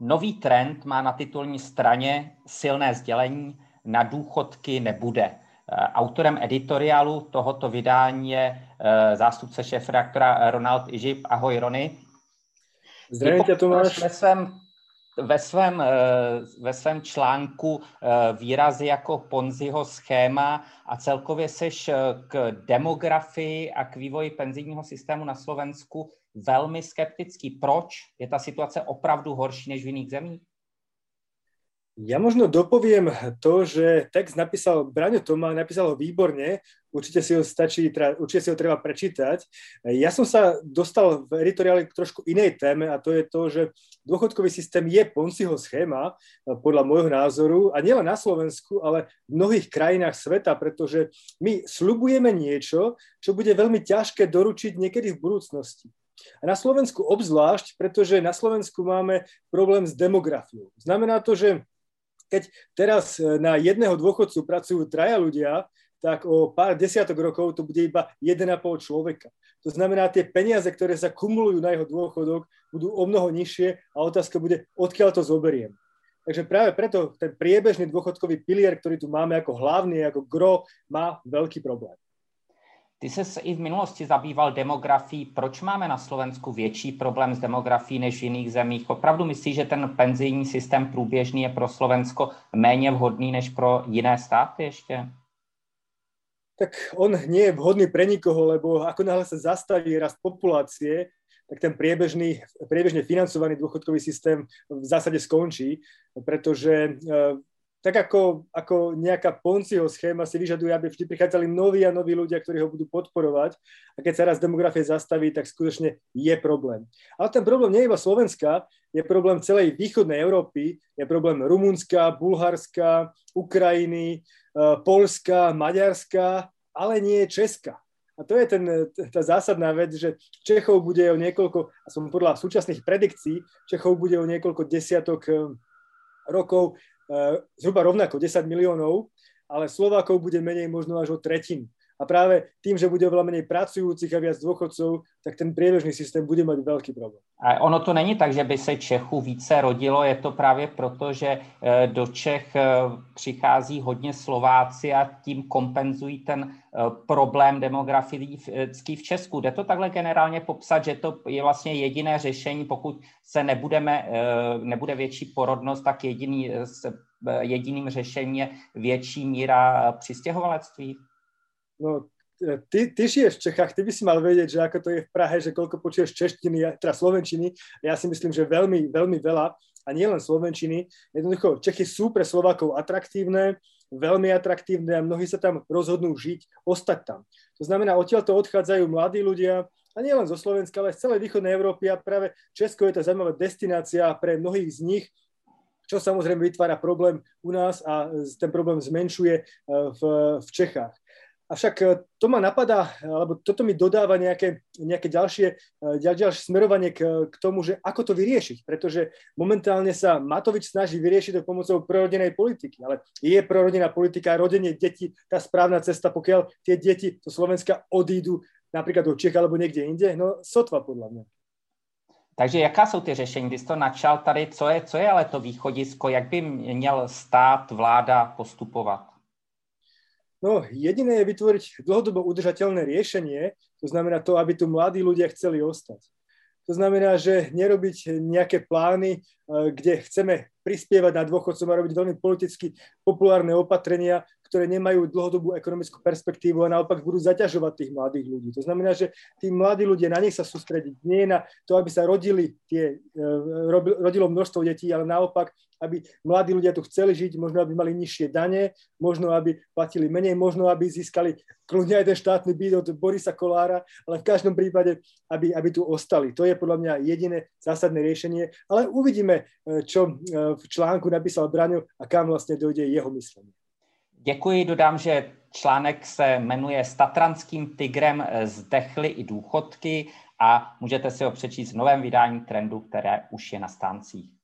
Nový trend má na titulní straně silné sdělení, na důchodky nebude. Autorem editoriálu tohoto vydání je zástupce šéf-redaktora Ronald Ižip. Ahoj, Rony. Zdravím tě, Tomáš. Ve svém, ve, svém, ve svém článku výrazy jako Ponziho schéma a celkově seš k demografii a k vývoji penzijního systému na Slovensku velmi skeptický. Proč? Je ta situace opravdu horší než v jiných zemích? Ja možno dopoviem to, že text napísal Braňo Toma, napísal ho výborne, určite si ho stačí, určite si ho treba prečítať. Ja som sa dostal v editoriáli k trošku inej téme a to je to, že dôchodkový systém je Ponciho schéma, podľa môjho názoru, a nielen na Slovensku, ale v mnohých krajinách sveta, pretože my slubujeme niečo, čo bude veľmi ťažké doručiť niekedy v budúcnosti. A na Slovensku obzvlášť, pretože na Slovensku máme problém s demografiou. Znamená to, že keď teraz e, na jedného dôchodcu pracujú traja ľudia, tak o pár desiatok rokov to bude iba 1,5 človeka. To znamená, tie peniaze, ktoré sa kumulujú na jeho dôchodok, budú o mnoho nižšie a otázka bude, odkiaľ to zoberiem. Takže práve preto ten priebežný dôchodkový pilier, ktorý tu máme ako hlavný, ako gro, má veľký problém. Ty se i v minulosti zabýval demografií. Proč máme na Slovensku větší problém s demografií než v jiných zemích? Opravdu myslíš, že ten penzijní systém průběžný je pro Slovensko méně vhodný než pro jiné státy ještě? Tak on nie je vhodný pre nikoho, lebo ako náhle sa zastaví rast populácie, tak ten priebežný, priebežne financovaný dôchodkový systém v zásade skončí, pretože eh, tak ako, ako nejaká Ponciho schéma si vyžaduje, aby vždy prichádzali noví a noví ľudia, ktorí ho budú podporovať. A keď sa raz demografie zastaví, tak skutočne je problém. Ale ten problém nie je iba Slovenska, je problém celej východnej Európy, je problém Rumunska, Bulharska, Ukrajiny, eh, Polska, Maďarska, ale nie Česka. A to je ten, tá zásadná vec, že Čechov bude o niekoľko, a som podľa súčasných predikcií, Čechov bude o niekoľko desiatok eh, rokov zhruba rovnako 10 miliónov, ale Slovákov bude menej možno až o tretinu. A práve tým, že bude oveľa menej pracujúcich a viac dôchodcov, tak ten priebežný systém bude mať veľký problém. A ono to není tak, že by se Čechů více rodilo, je to právě proto, že eh, do Čech eh, přichází hodně Slováci a tím kompenzují ten problém demografický v Česku. Jde to takhle generálně popsat, že to je vlastně jediné řešení, pokud se nebudeme, nebude větší porodnost, tak jediný, jediným řešením je větší míra přistěhovalectví? No, e, ty, ty žiješ v Čechách, ty by si mal vedieť, že ako to je v Prahe, že koľko počuješ češtiny, teda slovenčiny. Ja si myslím, že veľmi, veľmi veľa. A nie len slovenčiny. Jednoducho, Čechy sú pre Slovákov atraktívne, veľmi atraktívne a mnohí sa tam rozhodnú žiť, ostať tam. To znamená, odtiaľ to odchádzajú mladí ľudia, a nie len zo Slovenska, ale z celej východnej Európy a práve Česko je to zaujímavá destinácia pre mnohých z nich, čo samozrejme vytvára problém u nás a ten problém zmenšuje e, v, v Čechách. Avšak e, to ma napadá, alebo toto mi dodáva nejaké, nejaké ďalšie, e, ďalšie smerovanie k, k tomu, že ako to vyriešiť. Pretože momentálne sa Matovič snaží vyriešiť to pomocou prorodenej politiky. Ale je prorodená politika, rodenie detí tá správna cesta, pokiaľ tie deti zo Slovenska odídu napríklad do Čech alebo niekde inde? No sotva podľa mňa. Takže jaká jsou ty řešení? Ty jsi to načal tady, co je, co je ale to východisko, jak by měl stát, vláda postupovat? No, jediné je vytvoriť dlhodobo udržateľné riešenie, to znamená to, aby tu mladí ľudia chceli ostať. To znamená, že nerobiť nejaké plány, kde chceme prispievať na dôchodcom a robiť veľmi politicky populárne opatrenia, ktoré nemajú dlhodobú ekonomickú perspektívu a naopak budú zaťažovať tých mladých ľudí. To znamená, že tí mladí ľudia na nich sa sústrediť nie na to, aby sa rodili tie, e, rodilo množstvo detí, ale naopak, aby mladí ľudia tu chceli žiť, možno aby mali nižšie dane, možno aby platili menej, možno aby získali kľudne aj ten štátny byt od Borisa Kolára, ale v každom prípade, aby, aby tu ostali. To je podľa mňa jediné zásadné riešenie, ale uvidíme, e, čo e, v článku napísal Braňo a kam vlastne dojde jeho myslenie. Děkuji, dodám, že článek se jmenuje S tatranským tigrem zdechly i důchodky a můžete si ho přečíst v novém vydání Trendu, které už je na stáncích.